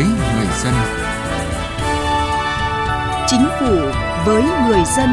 với người dân. Chính phủ với người dân.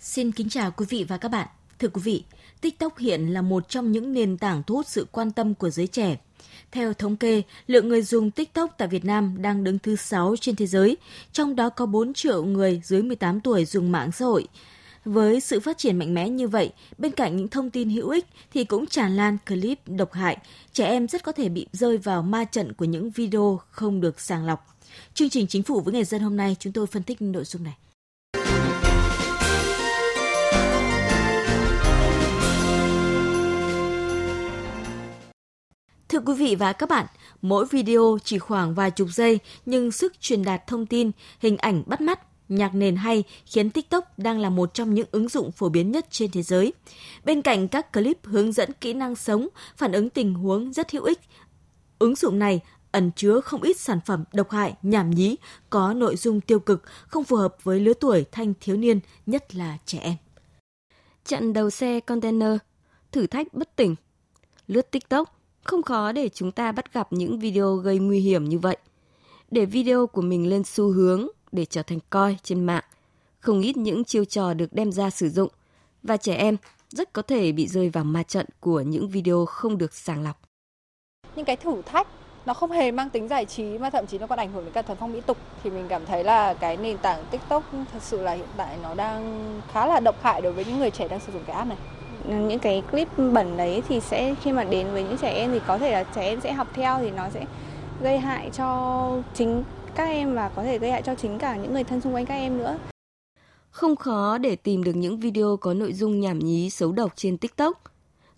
Xin kính chào quý vị và các bạn. Thưa quý vị, TikTok hiện là một trong những nền tảng thu hút sự quan tâm của giới trẻ. Theo thống kê, lượng người dùng TikTok tại Việt Nam đang đứng thứ 6 trên thế giới, trong đó có 4 triệu người dưới 18 tuổi dùng mạng xã hội. Với sự phát triển mạnh mẽ như vậy, bên cạnh những thông tin hữu ích thì cũng tràn lan clip độc hại, trẻ em rất có thể bị rơi vào ma trận của những video không được sàng lọc. Chương trình Chính phủ với người dân hôm nay chúng tôi phân tích nội dung này. Thưa quý vị và các bạn, mỗi video chỉ khoảng vài chục giây nhưng sức truyền đạt thông tin, hình ảnh bắt mắt, nhạc nền hay khiến TikTok đang là một trong những ứng dụng phổ biến nhất trên thế giới. Bên cạnh các clip hướng dẫn kỹ năng sống, phản ứng tình huống rất hữu ích, ứng dụng này ẩn chứa không ít sản phẩm độc hại, nhảm nhí, có nội dung tiêu cực, không phù hợp với lứa tuổi thanh thiếu niên, nhất là trẻ em. Chặn đầu xe container, thử thách bất tỉnh, lướt TikTok, không khó để chúng ta bắt gặp những video gây nguy hiểm như vậy. Để video của mình lên xu hướng để trở thành coi trên mạng, không ít những chiêu trò được đem ra sử dụng và trẻ em rất có thể bị rơi vào ma trận của những video không được sàng lọc. Những cái thử thách nó không hề mang tính giải trí mà thậm chí nó còn ảnh hưởng đến cả thuần phong mỹ tục. Thì mình cảm thấy là cái nền tảng TikTok thật sự là hiện tại nó đang khá là độc hại đối với những người trẻ đang sử dụng cái app này. Những cái clip bẩn đấy thì sẽ khi mà đến với những trẻ em thì có thể là trẻ em sẽ học theo thì nó sẽ gây hại cho chính các em và có thể gây hại cho chính cả những người thân xung quanh các em nữa. Không khó để tìm được những video có nội dung nhảm nhí xấu độc trên TikTok.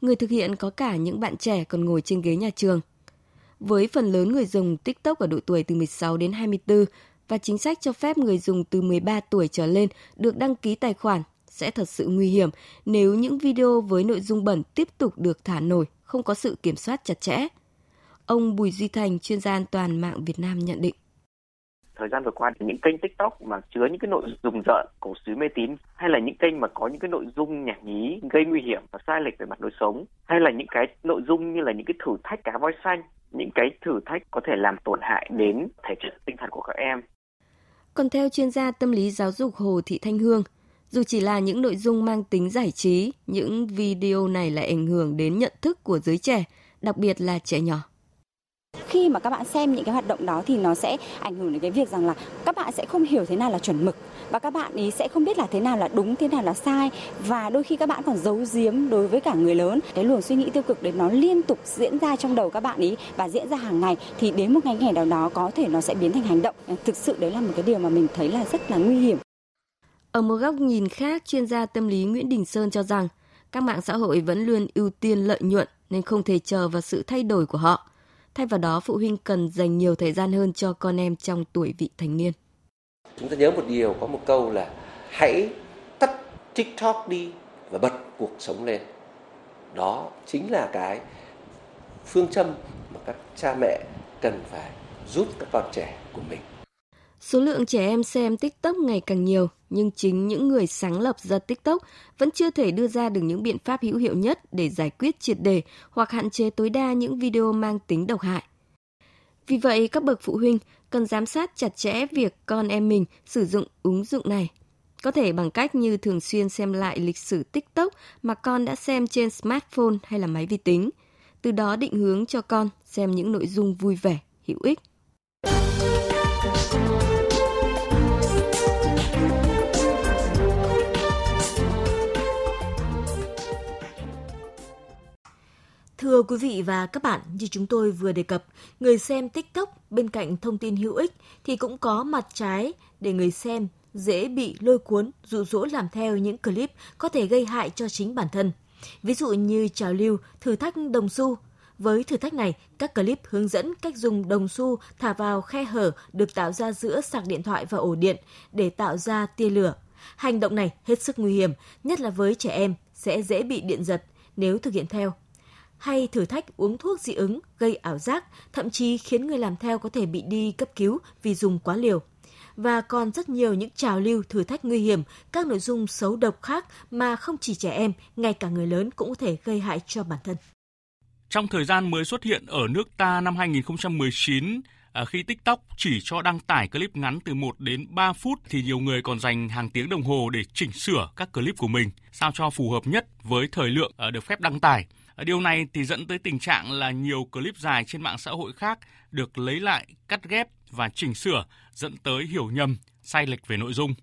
Người thực hiện có cả những bạn trẻ còn ngồi trên ghế nhà trường. Với phần lớn người dùng TikTok ở độ tuổi từ 16 đến 24 và chính sách cho phép người dùng từ 13 tuổi trở lên được đăng ký tài khoản sẽ thật sự nguy hiểm nếu những video với nội dung bẩn tiếp tục được thả nổi, không có sự kiểm soát chặt chẽ. Ông Bùi Duy Thành, chuyên gia an toàn mạng Việt Nam nhận định thời gian vừa qua thì những kênh tiktok mà chứa những cái nội dung rợn cổ suý mê tín hay là những kênh mà có những cái nội dung nhảm nhí gây nguy hiểm và sai lệch về mặt đời sống hay là những cái nội dung như là những cái thử thách cá voi xanh những cái thử thách có thể làm tổn hại đến thể chất tinh thần của các em. Còn theo chuyên gia tâm lý giáo dục Hồ Thị Thanh Hương, dù chỉ là những nội dung mang tính giải trí, những video này lại ảnh hưởng đến nhận thức của giới trẻ, đặc biệt là trẻ nhỏ khi mà các bạn xem những cái hoạt động đó thì nó sẽ ảnh hưởng đến cái việc rằng là các bạn sẽ không hiểu thế nào là chuẩn mực và các bạn ý sẽ không biết là thế nào là đúng thế nào là sai và đôi khi các bạn còn giấu giếm đối với cả người lớn. Cái luồng suy nghĩ tiêu cực đấy nó liên tục diễn ra trong đầu các bạn ý và diễn ra hàng ngày thì đến một ngày ngày nào đó có thể nó sẽ biến thành hành động. Thực sự đấy là một cái điều mà mình thấy là rất là nguy hiểm. Ở một góc nhìn khác, chuyên gia tâm lý Nguyễn Đình Sơn cho rằng các mạng xã hội vẫn luôn ưu tiên lợi nhuận nên không thể chờ vào sự thay đổi của họ. Thay vào đó, phụ huynh cần dành nhiều thời gian hơn cho con em trong tuổi vị thành niên. Chúng ta nhớ một điều, có một câu là hãy tắt TikTok đi và bật cuộc sống lên. Đó chính là cái phương châm mà các cha mẹ cần phải giúp các con trẻ của mình Số lượng trẻ em xem TikTok ngày càng nhiều, nhưng chính những người sáng lập ra TikTok vẫn chưa thể đưa ra được những biện pháp hữu hiệu nhất để giải quyết triệt đề hoặc hạn chế tối đa những video mang tính độc hại. Vì vậy, các bậc phụ huynh cần giám sát chặt chẽ việc con em mình sử dụng ứng dụng này. Có thể bằng cách như thường xuyên xem lại lịch sử TikTok mà con đã xem trên smartphone hay là máy vi tính. Từ đó định hướng cho con xem những nội dung vui vẻ, hữu ích. Thưa quý vị và các bạn, như chúng tôi vừa đề cập, người xem TikTok bên cạnh thông tin hữu ích thì cũng có mặt trái để người xem dễ bị lôi cuốn, dụ dỗ làm theo những clip có thể gây hại cho chính bản thân. Ví dụ như trào lưu thử thách đồng xu. Với thử thách này, các clip hướng dẫn cách dùng đồng xu thả vào khe hở được tạo ra giữa sạc điện thoại và ổ điện để tạo ra tia lửa. Hành động này hết sức nguy hiểm, nhất là với trẻ em, sẽ dễ bị điện giật nếu thực hiện theo hay thử thách uống thuốc dị ứng gây ảo giác, thậm chí khiến người làm theo có thể bị đi cấp cứu vì dùng quá liều. và còn rất nhiều những trào lưu thử thách nguy hiểm, các nội dung xấu độc khác mà không chỉ trẻ em, ngay cả người lớn cũng có thể gây hại cho bản thân. Trong thời gian mới xuất hiện ở nước ta năm 2019, à, khi TikTok chỉ cho đăng tải clip ngắn từ 1 đến 3 phút thì nhiều người còn dành hàng tiếng đồng hồ để chỉnh sửa các clip của mình sao cho phù hợp nhất với thời lượng à, được phép đăng tải. Điều này thì dẫn tới tình trạng là nhiều clip dài trên mạng xã hội khác được lấy lại, cắt ghép và chỉnh sửa dẫn tới hiểu nhầm, sai lệch về nội dung.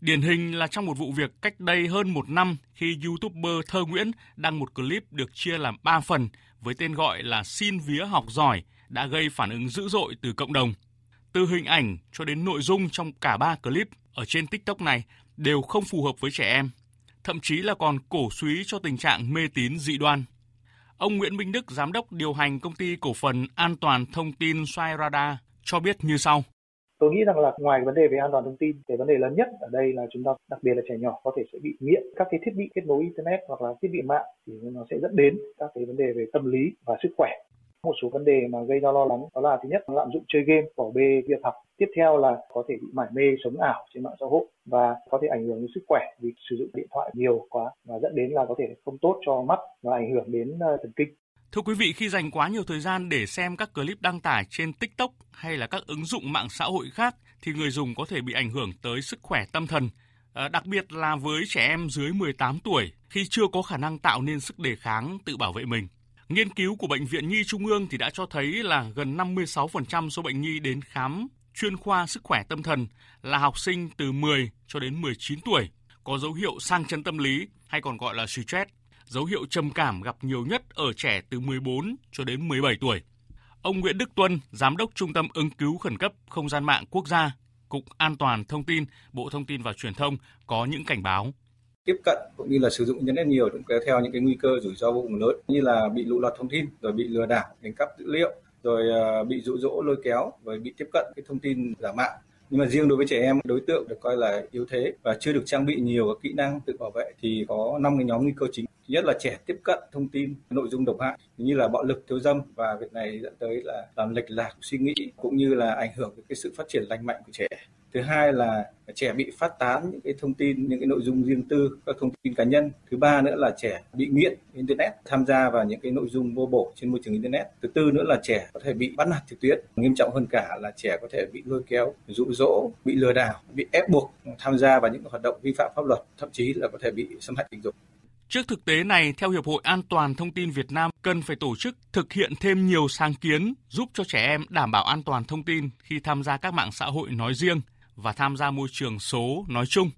Điển hình là trong một vụ việc cách đây hơn một năm khi YouTuber Thơ Nguyễn đăng một clip được chia làm 3 phần với tên gọi là Xin vía học giỏi đã gây phản ứng dữ dội từ cộng đồng. Từ hình ảnh cho đến nội dung trong cả ba clip ở trên TikTok này đều không phù hợp với trẻ em, thậm chí là còn cổ suý cho tình trạng mê tín dị đoan. Ông Nguyễn Minh Đức, giám đốc điều hành công ty cổ phần an toàn thông tin Xoay Radar cho biết như sau. Tôi nghĩ rằng là ngoài vấn đề về an toàn thông tin, cái vấn đề lớn nhất ở đây là chúng ta đặc biệt là trẻ nhỏ có thể sẽ bị nghiện các cái thiết bị kết nối internet hoặc là thiết bị mạng thì nó sẽ dẫn đến các cái vấn đề về tâm lý và sức khỏe một số vấn đề mà gây ra lo lắng đó là thứ nhất là lạm dụng chơi game bỏ bê việc học tiếp theo là có thể bị mải mê sống ảo trên mạng xã hội và có thể ảnh hưởng đến sức khỏe vì sử dụng điện thoại nhiều quá và dẫn đến là có thể không tốt cho mắt và ảnh hưởng đến ờ, thần kinh Thưa quý vị, khi dành quá nhiều thời gian để xem các clip đăng tải trên TikTok hay là các ứng dụng mạng xã hội khác thì người dùng có thể bị ảnh hưởng tới sức khỏe tâm thần. À, đặc biệt là với trẻ em dưới 18 tuổi khi chưa có khả năng tạo nên sức đề kháng tự bảo vệ mình. Nghiên cứu của Bệnh viện Nhi Trung ương thì đã cho thấy là gần 56% số bệnh nhi đến khám chuyên khoa sức khỏe tâm thần là học sinh từ 10 cho đến 19 tuổi, có dấu hiệu sang chấn tâm lý hay còn gọi là stress. Dấu hiệu trầm cảm gặp nhiều nhất ở trẻ từ 14 cho đến 17 tuổi. Ông Nguyễn Đức Tuân, Giám đốc Trung tâm ứng cứu khẩn cấp không gian mạng quốc gia, Cục An toàn Thông tin, Bộ Thông tin và Truyền thông có những cảnh báo tiếp cận cũng như là sử dụng internet nhiều cũng kéo theo những cái nguy cơ rủi ro vô cùng lớn như là bị lộ lọt thông tin rồi bị lừa đảo đánh cắp dữ liệu rồi ờ, bị dụ dỗ lôi kéo rồi bị tiếp cận cái thông tin giả mạo. Nhưng mà riêng đối với trẻ em, đối tượng được coi là yếu thế và chưa được trang bị nhiều các kỹ năng tự bảo vệ thì có năm cái nhóm nguy cơ chính nhất là trẻ tiếp cận thông tin, nội dung độc hại như là bạo lực, thiếu dâm và việc này dẫn tới là làm lệch lạc suy nghĩ cũng như là ảnh hưởng đến cái sự phát triển lành mạnh của trẻ. Thứ hai là trẻ bị phát tán những cái thông tin, những cái nội dung riêng tư, các thông tin cá nhân. Thứ ba nữa là trẻ bị nghiện internet, tham gia vào những cái nội dung vô bổ trên môi trường internet. Thứ tư nữa là trẻ có thể bị bắt nạt trực tuyến. Nghiêm trọng hơn cả là trẻ có thể bị lôi kéo dụ dỗ bị lừa đảo, bị ép buộc tham gia vào những hoạt động vi phạm pháp luật, thậm chí là có thể bị xâm hại tình dục. Trước thực tế này, theo Hiệp hội An toàn Thông tin Việt Nam, cần phải tổ chức thực hiện thêm nhiều sáng kiến giúp cho trẻ em đảm bảo an toàn thông tin khi tham gia các mạng xã hội nói riêng và tham gia môi trường số nói chung.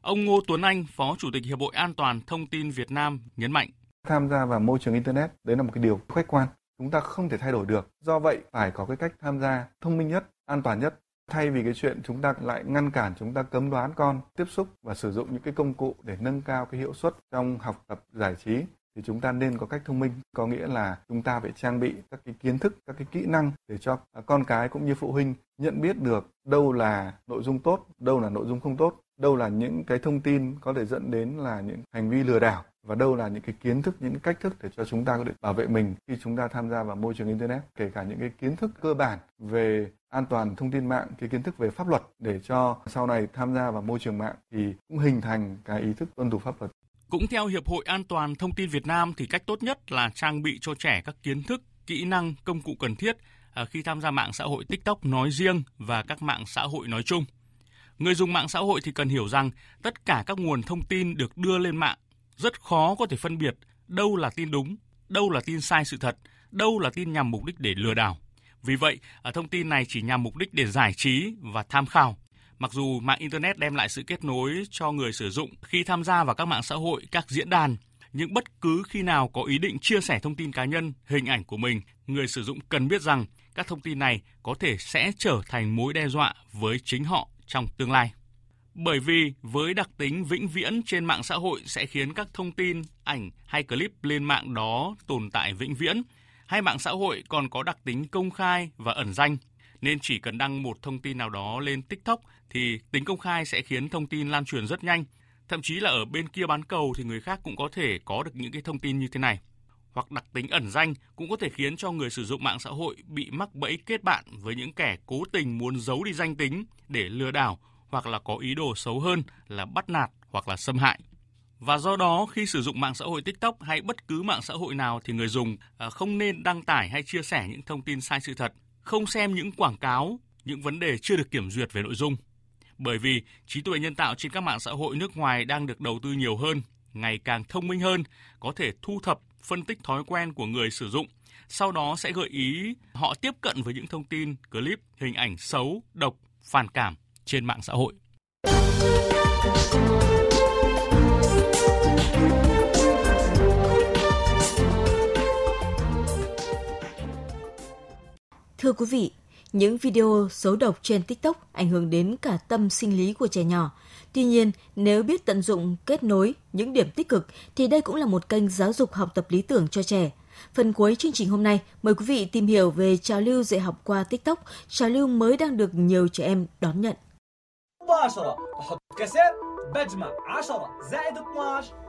Ông Ngô Tuấn Anh, Phó Chủ tịch Hiệp hội An toàn Thông tin Việt Nam nhấn mạnh. Tham gia vào môi trường Internet, đấy là một cái điều khách quan. Chúng ta không thể thay đổi được. Do vậy, phải có cái cách tham gia thông minh nhất, an toàn nhất. Thay vì cái chuyện chúng ta lại ngăn cản, chúng ta cấm đoán con tiếp xúc và sử dụng những cái công cụ để nâng cao cái hiệu suất trong học tập giải trí thì chúng ta nên có cách thông minh. Có nghĩa là chúng ta phải trang bị các cái kiến thức các cái kỹ năng để cho con cái cũng như phụ huynh nhận biết được đâu là nội dung tốt đâu là nội dung không tốt đâu là những cái thông tin có thể dẫn đến là những hành vi lừa đảo và đâu là những cái kiến thức những cách thức để cho chúng ta có thể bảo vệ mình khi chúng ta tham gia vào môi trường internet kể cả những cái kiến thức cơ bản về an toàn thông tin mạng cái kiến thức về pháp luật để cho sau này tham gia vào môi trường mạng thì cũng hình thành cái ý thức tuân thủ pháp luật cũng theo Hiệp hội An toàn Thông tin Việt Nam thì cách tốt nhất là trang bị cho trẻ các kiến thức, kỹ năng, công cụ cần thiết à, khi tham gia mạng xã hội TikTok nói riêng và các mạng xã hội nói chung. Người dùng mạng xã hội thì cần hiểu rằng tất cả các nguồn thông tin được đưa lên mạng rất khó có thể phân biệt đâu là tin đúng, đâu là tin sai sự thật, đâu là tin nhằm mục đích để lừa đảo. Vì vậy, à, thông tin này chỉ nhằm mục đích để giải trí và tham khảo Mặc dù mạng Internet đem lại sự kết nối cho người sử dụng khi tham gia vào các mạng xã hội, các diễn đàn, nhưng bất cứ khi nào có ý định chia sẻ thông tin cá nhân, hình ảnh của mình, người sử dụng cần biết rằng các thông tin này có thể sẽ trở thành mối đe dọa với chính họ trong tương lai. Bởi vì với đặc tính vĩnh viễn trên mạng xã hội sẽ khiến các thông tin, ảnh hay clip lên mạng đó tồn tại vĩnh viễn, hay mạng xã hội còn có đặc tính công khai và ẩn danh nên chỉ cần đăng một thông tin nào đó lên TikTok thì tính công khai sẽ khiến thông tin lan truyền rất nhanh. Thậm chí là ở bên kia bán cầu thì người khác cũng có thể có được những cái thông tin như thế này. hoặc đặc tính ẩn danh cũng có thể khiến cho người sử dụng mạng xã hội bị mắc bẫy kết bạn với những kẻ cố tình muốn giấu đi danh tính để lừa đảo hoặc là có ý đồ xấu hơn là bắt nạt hoặc là xâm hại. Và do đó khi sử dụng mạng xã hội TikTok hay bất cứ mạng xã hội nào thì người dùng à, không nên đăng tải hay chia sẻ những thông tin sai sự thật, không xem những quảng cáo, những vấn đề chưa được kiểm duyệt về nội dung. Bởi vì trí tuệ nhân tạo trên các mạng xã hội nước ngoài đang được đầu tư nhiều hơn, ngày càng thông minh hơn, có thể thu thập, phân tích thói quen của người sử dụng, sau đó sẽ gợi ý họ tiếp cận với những thông tin, clip, hình ảnh xấu, độc, phản cảm trên mạng xã hội. Thưa quý vị, những video xấu độc trên TikTok ảnh hưởng đến cả tâm sinh lý của trẻ nhỏ. Tuy nhiên, nếu biết tận dụng kết nối những điểm tích cực thì đây cũng là một kênh giáo dục học tập lý tưởng cho trẻ. Phần cuối chương trình hôm nay, mời quý vị tìm hiểu về trào lưu dạy học qua TikTok, trào lưu mới đang được nhiều trẻ em đón nhận.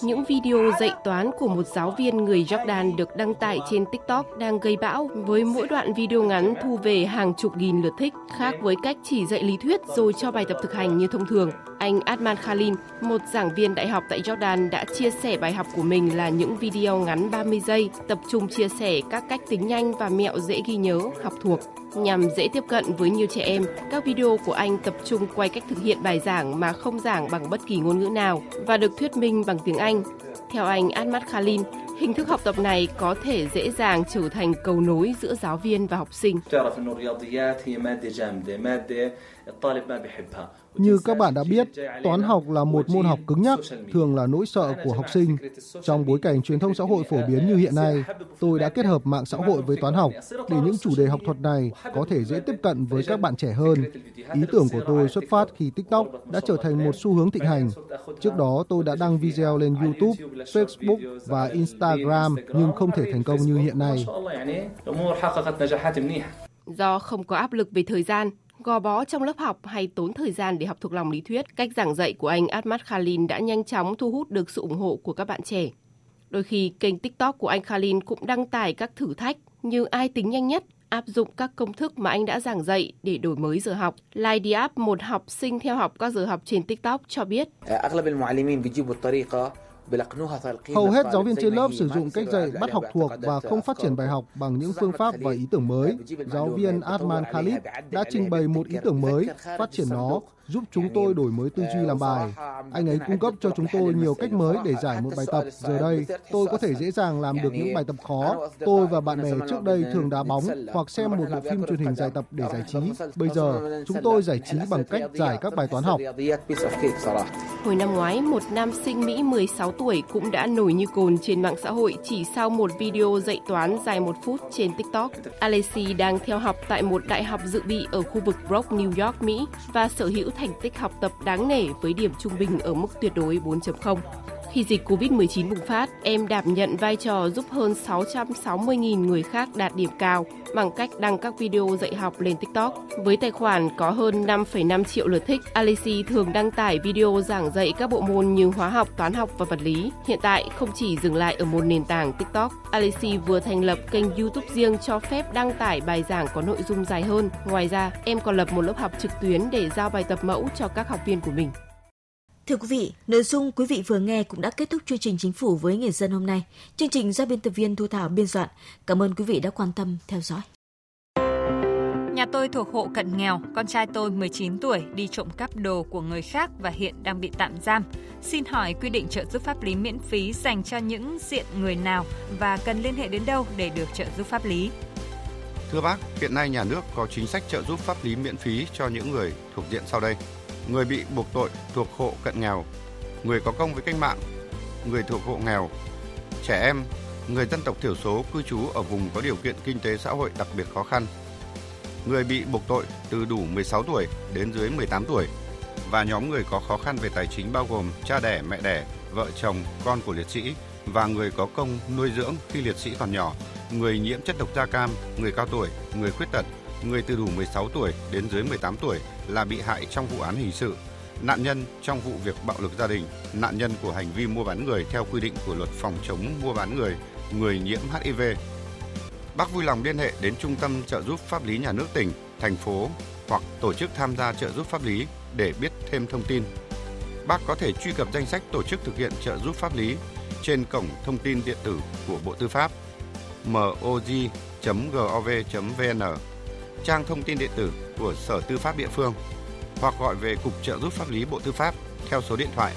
Những video dạy toán của một giáo viên người Jordan được đăng tải trên TikTok đang gây bão với mỗi đoạn video ngắn thu về hàng chục nghìn lượt thích, khác với cách chỉ dạy lý thuyết rồi cho bài tập thực hành như thông thường. Anh Adman Khalil, một giảng viên đại học tại Jordan đã chia sẻ bài học của mình là những video ngắn 30 giây, tập trung chia sẻ các cách tính nhanh và mẹo dễ ghi nhớ, học thuộc. Nhằm dễ tiếp cận với nhiều trẻ em, các video của anh tập trung quay cách thực hiện bài giảng mà không giảng bằng bất kỳ ngôn ngữ nào và được thuyết minh bằng tiếng Anh. Theo anh Ahmad Khalil, hình thức học tập này có thể dễ dàng trở thành cầu nối giữa giáo viên và học sinh. Như các bạn đã biết, toán học là một môn học cứng nhắc, thường là nỗi sợ của học sinh. Trong bối cảnh truyền thông xã hội phổ biến như hiện nay, tôi đã kết hợp mạng xã hội với toán học để những chủ đề học thuật này có thể dễ tiếp cận với các bạn trẻ hơn. Ý tưởng của tôi xuất phát khi TikTok đã trở thành một xu hướng thịnh hành. Trước đó tôi đã đăng video lên YouTube, Facebook và Instagram nhưng không thể thành công như hiện nay. Do không có áp lực về thời gian, gò bó trong lớp học hay tốn thời gian để học thuộc lòng lý thuyết, cách giảng dạy của anh Ahmad Khalil đã nhanh chóng thu hút được sự ủng hộ của các bạn trẻ. Đôi khi, kênh TikTok của anh Khalil cũng đăng tải các thử thách như ai tính nhanh nhất, áp dụng các công thức mà anh đã giảng dạy để đổi mới giờ học. Lai Diab, một học sinh theo học các giờ học trên TikTok cho biết. Hầu hết giáo viên trên lớp sử dụng cách dạy bắt học thuộc và không phát triển bài học bằng những phương pháp và ý tưởng mới. Giáo viên Adman Khalid đã trình bày một ý tưởng mới, phát triển nó, giúp chúng tôi đổi mới tư duy làm bài. Anh ấy cung cấp cho chúng tôi nhiều cách mới để giải một bài tập. Giờ đây, tôi có thể dễ dàng làm được những bài tập khó. Tôi và bạn bè trước đây thường đá bóng hoặc xem một bộ phim truyền hình dài tập để giải trí. Bây giờ, chúng tôi giải trí bằng cách giải các bài toán học. Hồi năm ngoái, một nam sinh Mỹ 16 tuổi cũng đã nổi như cồn trên mạng xã hội chỉ sau một video dạy toán dài một phút trên TikTok. Alexi đang theo học tại một đại học dự bị ở khu vực Brock, New York, Mỹ và sở hữu thành tích học tập đáng nể với điểm trung bình ở mức tuyệt đối 4.0. Khi dịch COVID-19 bùng phát, em đảm nhận vai trò giúp hơn 660.000 người khác đạt điểm cao bằng cách đăng các video dạy học lên TikTok. Với tài khoản có hơn 5,5 triệu lượt thích, Alice thường đăng tải video giảng dạy các bộ môn như hóa học, toán học và vật lý. Hiện tại, không chỉ dừng lại ở một nền tảng TikTok, Alice vừa thành lập kênh YouTube riêng cho phép đăng tải bài giảng có nội dung dài hơn. Ngoài ra, em còn lập một lớp học trực tuyến để giao bài tập mẫu cho các học viên của mình. Thưa quý vị, nội dung quý vị vừa nghe cũng đã kết thúc chương trình Chính phủ với người dân hôm nay. Chương trình do biên tập viên Thu Thảo biên soạn. Cảm ơn quý vị đã quan tâm theo dõi. Nhà tôi thuộc hộ cận nghèo, con trai tôi 19 tuổi đi trộm cắp đồ của người khác và hiện đang bị tạm giam. Xin hỏi quy định trợ giúp pháp lý miễn phí dành cho những diện người nào và cần liên hệ đến đâu để được trợ giúp pháp lý? Thưa bác, hiện nay nhà nước có chính sách trợ giúp pháp lý miễn phí cho những người thuộc diện sau đây người bị buộc tội thuộc hộ cận nghèo, người có công với cách mạng, người thuộc hộ nghèo, trẻ em, người dân tộc thiểu số cư trú ở vùng có điều kiện kinh tế xã hội đặc biệt khó khăn, người bị buộc tội từ đủ 16 tuổi đến dưới 18 tuổi. Và nhóm người có khó khăn về tài chính bao gồm cha đẻ, mẹ đẻ, vợ chồng, con của liệt sĩ và người có công nuôi dưỡng khi liệt sĩ còn nhỏ, người nhiễm chất độc da cam, người cao tuổi, người khuyết tật, người từ đủ 16 tuổi đến dưới 18 tuổi là bị hại trong vụ án hình sự, nạn nhân trong vụ việc bạo lực gia đình, nạn nhân của hành vi mua bán người theo quy định của luật phòng chống mua bán người, người nhiễm HIV. Bác vui lòng liên hệ đến Trung tâm trợ giúp pháp lý nhà nước tỉnh, thành phố hoặc tổ chức tham gia trợ giúp pháp lý để biết thêm thông tin. Bác có thể truy cập danh sách tổ chức thực hiện trợ giúp pháp lý trên cổng thông tin điện tử của Bộ Tư pháp moj.gov.vn, trang thông tin điện tử của Sở Tư pháp địa phương, hoặc gọi về Cục trợ giúp pháp lý Bộ Tư pháp theo số điện thoại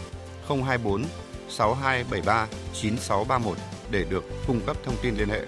024 6273 9631 để được cung cấp thông tin liên hệ.